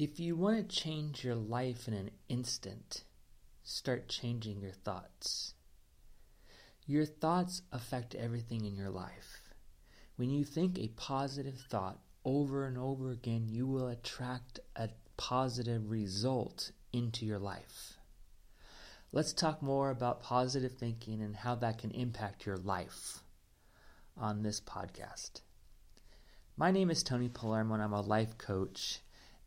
If you want to change your life in an instant, start changing your thoughts. Your thoughts affect everything in your life. When you think a positive thought over and over again, you will attract a positive result into your life. Let's talk more about positive thinking and how that can impact your life on this podcast. My name is Tony Palermo and I'm a life coach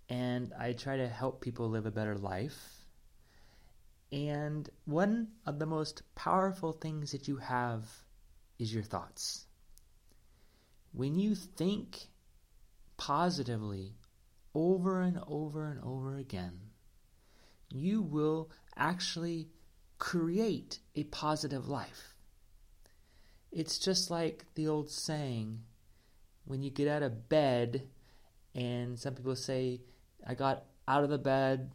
and I try to help people live a better life. And one of the most powerful things that you have is your thoughts. When you think positively over and over and over again, you will actually create a positive life. It's just like the old saying when you get out of bed, and some people say, I got out of the bed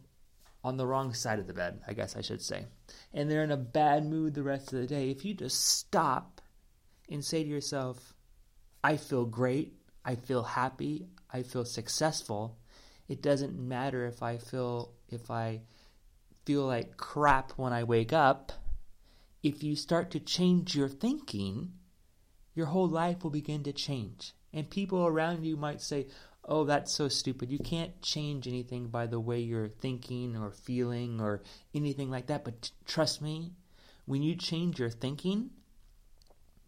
on the wrong side of the bed, I guess I should say. And they're in a bad mood the rest of the day. If you just stop and say to yourself, I feel great, I feel happy, I feel successful, it doesn't matter if I feel if I feel like crap when I wake up. If you start to change your thinking, your whole life will begin to change. And people around you might say, oh, that's so stupid. You can't change anything by the way you're thinking or feeling or anything like that. But t- trust me, when you change your thinking,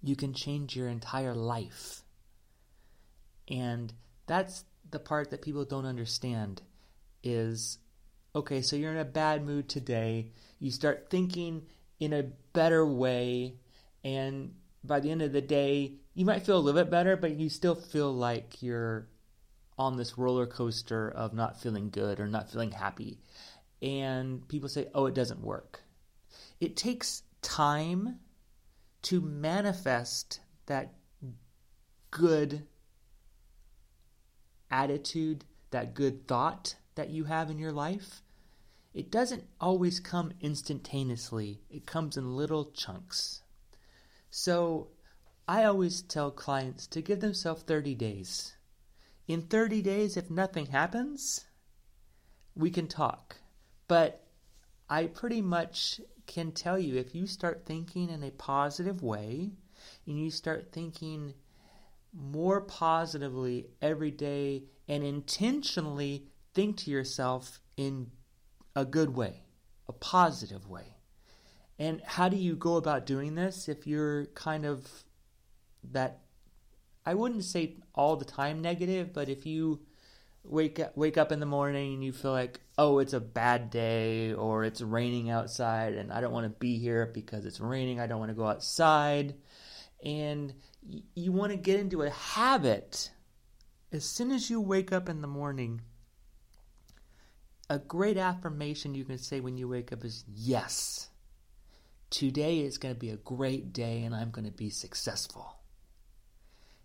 you can change your entire life. And that's the part that people don't understand is okay, so you're in a bad mood today. You start thinking in a better way and by the end of the day, you might feel a little bit better, but you still feel like you're on this roller coaster of not feeling good or not feeling happy. And people say, oh, it doesn't work. It takes time to manifest that good attitude, that good thought that you have in your life. It doesn't always come instantaneously, it comes in little chunks. So I always tell clients to give themselves 30 days in 30 days, if nothing happens, we can talk. But I pretty much can tell you if you start thinking in a positive way and you start thinking more positively every day and intentionally think to yourself in a good way, a positive way. And how do you go about doing this if you're kind of that I wouldn't say all the time negative, but if you wake up, wake up in the morning and you feel like, oh, it's a bad day or it's raining outside and I don't want to be here because it's raining, I don't want to go outside, and you want to get into a habit. As soon as you wake up in the morning, a great affirmation you can say when you wake up is yes. Today is going to be a great day and I'm going to be successful.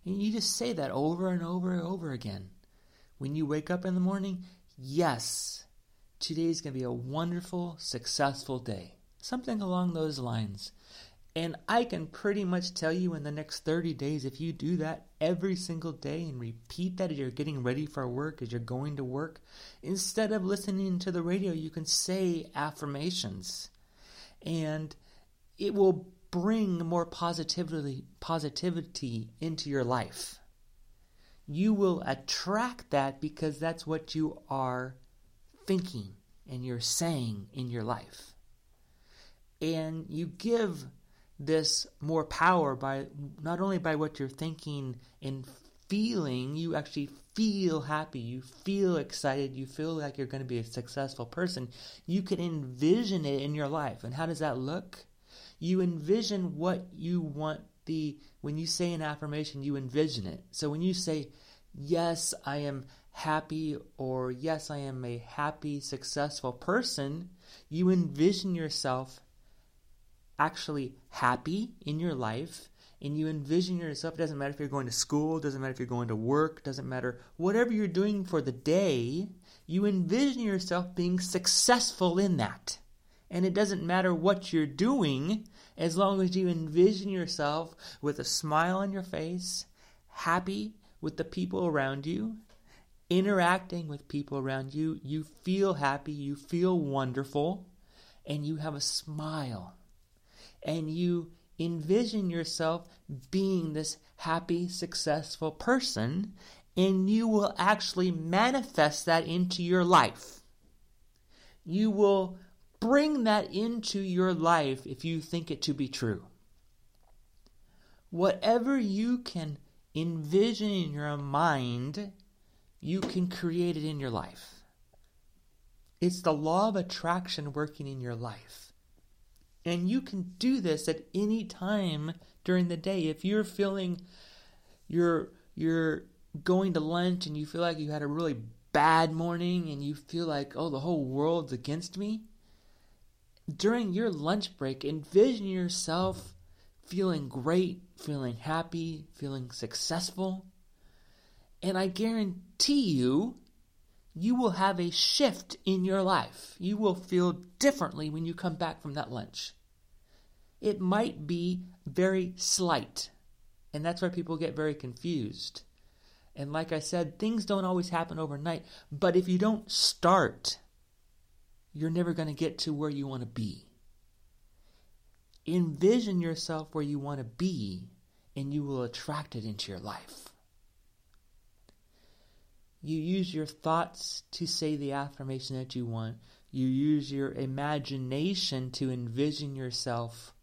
And you just say that over and over and over again. When you wake up in the morning, yes, today is going to be a wonderful, successful day. Something along those lines. And I can pretty much tell you in the next 30 days, if you do that every single day and repeat that as you're getting ready for work, as you're going to work, instead of listening to the radio, you can say affirmations. And it will bring more positivity positivity into your life. You will attract that because that's what you are thinking and you're saying in your life. And you give this more power by not only by what you're thinking and feeling, you actually feel happy, you feel excited, you feel like you're going to be a successful person. You can envision it in your life. And how does that look? You envision what you want the when you say an affirmation you envision it. So when you say yes i am happy or yes i am a happy successful person you envision yourself actually happy in your life and you envision yourself it doesn't matter if you're going to school doesn't matter if you're going to work doesn't matter whatever you're doing for the day you envision yourself being successful in that and it doesn't matter what you're doing as long as you envision yourself with a smile on your face, happy with the people around you, interacting with people around you, you feel happy, you feel wonderful, and you have a smile. And you envision yourself being this happy, successful person, and you will actually manifest that into your life. You will bring that into your life if you think it to be true. Whatever you can envision in your mind, you can create it in your life. It's the law of attraction working in your life. And you can do this at any time during the day. If you're feeling you're you're going to lunch and you feel like you had a really bad morning and you feel like, oh, the whole world's against me, during your lunch break, envision yourself feeling great, feeling happy, feeling successful. And I guarantee you, you will have a shift in your life. You will feel differently when you come back from that lunch. It might be very slight, and that's why people get very confused. And like I said, things don't always happen overnight, but if you don't start, you're never going to get to where you want to be. Envision yourself where you want to be, and you will attract it into your life. You use your thoughts to say the affirmation that you want. You use your imagination to envision yourself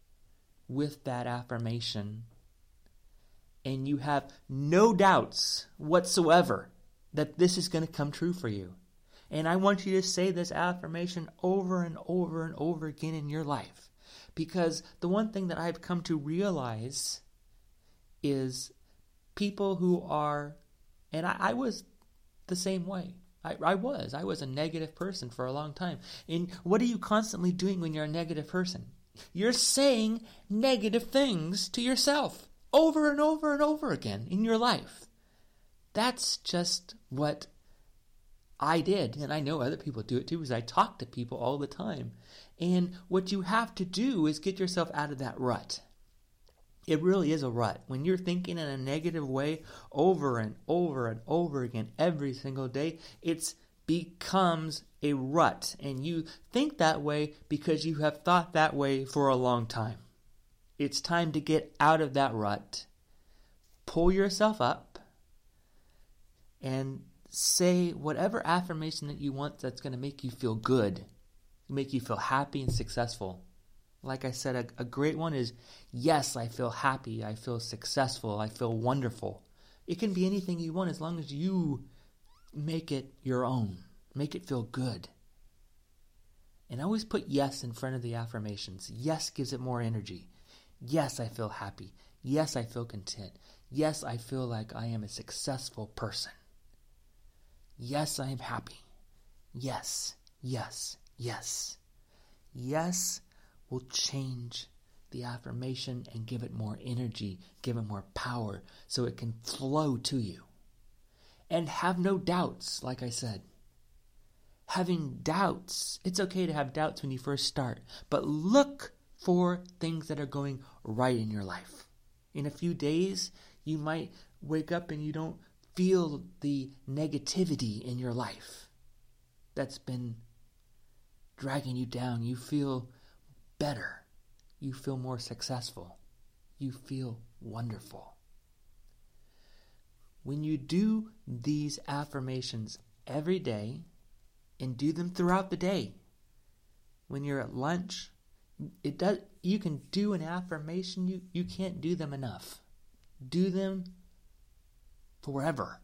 with that affirmation. And you have no doubts whatsoever that this is going to come true for you. And I want you to say this affirmation over and over and over again in your life. Because the one thing that I've come to realize is people who are, and I, I was the same way. I, I was. I was a negative person for a long time. And what are you constantly doing when you're a negative person? You're saying negative things to yourself over and over and over again in your life. That's just what I did, and I know other people do it too, because I talk to people all the time. And what you have to do is get yourself out of that rut. It really is a rut. When you're thinking in a negative way over and over and over again every single day, it becomes a rut. And you think that way because you have thought that way for a long time. It's time to get out of that rut. Pull yourself up and say whatever affirmation that you want that's going to make you feel good, make you feel happy and successful. Like I said, a, a, great one is yes, I feel happy, I feel successful, I feel wonderful. It can be anything you want as long as you make it your own, make it feel good. And always put yes in front of the affirmations. Yes gives it more energy. Yes, I feel happy. Yes, I feel content. Yes, I feel like I am a successful person. Yes, I am happy. Yes, yes, yes. Yes will change the affirmation and give it more energy, give it more power so it can flow to you. And have no doubts, like I said. Having doubts, it's okay to have doubts when you first start, but look for things that are going right in your life. In a few days, you might wake up and you don't feel the negativity in your life that's been dragging you down. You feel better. You feel more successful. You feel wonderful. When you do these affirmations every day and do them throughout the day, when you're at lunch, it does you can do an affirmation you you can't do them enough. Do them forever.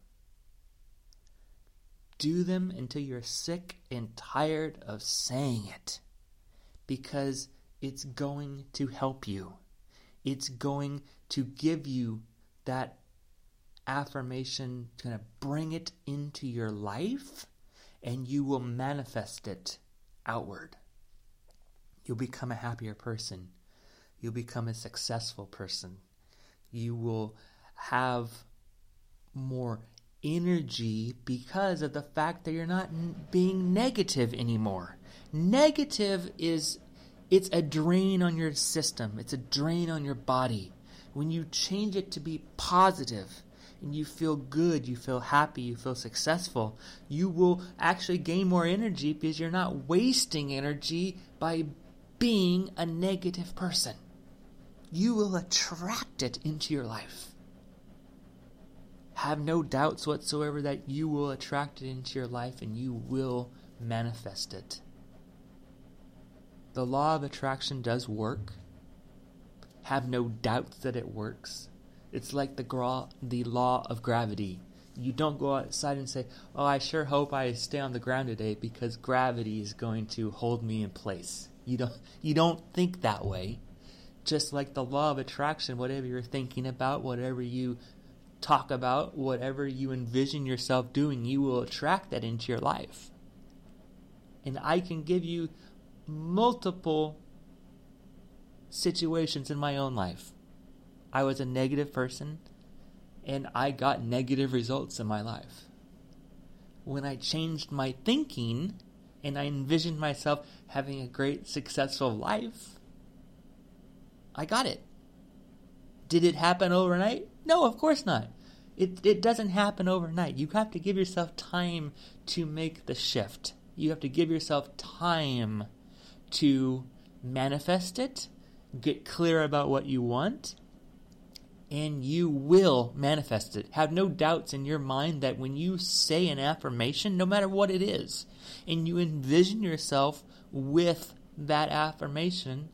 Do them until you're sick and tired of saying it because it's going to help you. It's going to give you that affirmation, going to bring it into your life, and you will manifest it outward. You'll become a happier person. You'll become a successful person. You will have more energy because of the fact that you're not n- being negative anymore. Negative is it's a drain on your system. It's a drain on your body. When you change it to be positive, and you feel good, you feel happy, you feel successful, you will actually gain more energy because you're not wasting energy by being a negative person. You will attract it into your life. Have no doubts whatsoever that you will attract it into your life and you will manifest it. The law of attraction does work. Have no doubts that it works. It's like the, gra- the law of gravity. You don't go outside and say, Oh, I sure hope I stay on the ground today because gravity is going to hold me in place. You don't, you don't think that way. Just like the law of attraction, whatever you're thinking about, whatever you talk about, whatever you envision yourself doing, you will attract that into your life. And I can give you multiple situations in my own life. I was a negative person and I got negative results in my life. When I changed my thinking and I envisioned myself having a great, successful life, I got it. Did it happen overnight? No, of course not. It, it doesn't happen overnight. You have to give yourself time to make the shift. You have to give yourself time to manifest it, get clear about what you want, and you will manifest it. Have no doubts in your mind that when you say an affirmation, no matter what it is, and you envision yourself with that affirmation,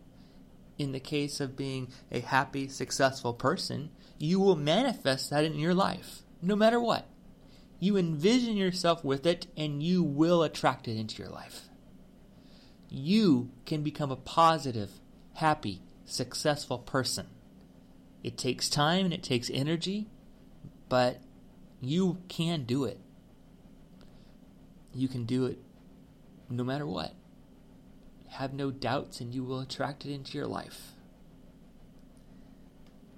in the case of being a happy, successful person, you will manifest that in your life, no matter what. You envision yourself with it, and you will attract it into your life. You can become a positive, happy, successful person. It takes time and it takes energy, but you can do it. You can do it no matter what. Have no doubts, and you will attract it into your life.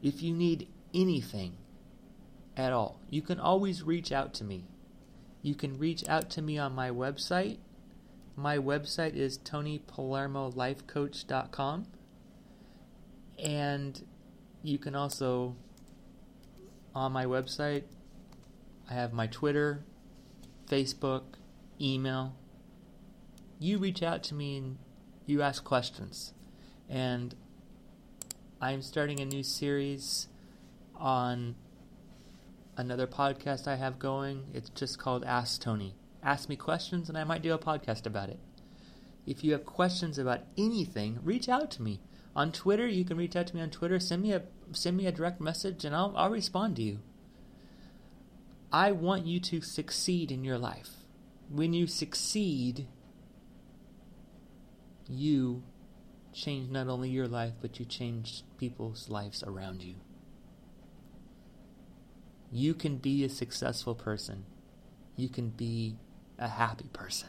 If you need anything at all, you can always reach out to me. You can reach out to me on my website. My website is tonypalermolifecoach.com. And you can also, on my website, I have my Twitter, Facebook, email. You reach out to me and you ask questions. And I'm starting a new series on another podcast I have going. It's just called Ask Tony. Ask me questions and I might do a podcast about it. If you have questions about anything, reach out to me. On Twitter, you can reach out to me on Twitter. Send me a send me a direct message and I'll I'll respond to you. I want you to succeed in your life. When you succeed, you change not only your life, but you change people's lives around you. You can be a successful person. You can be a happy person.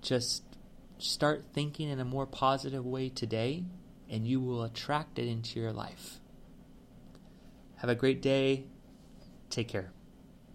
Just start thinking in a more positive way today, and you will attract it into your life. Have a great day. Take care.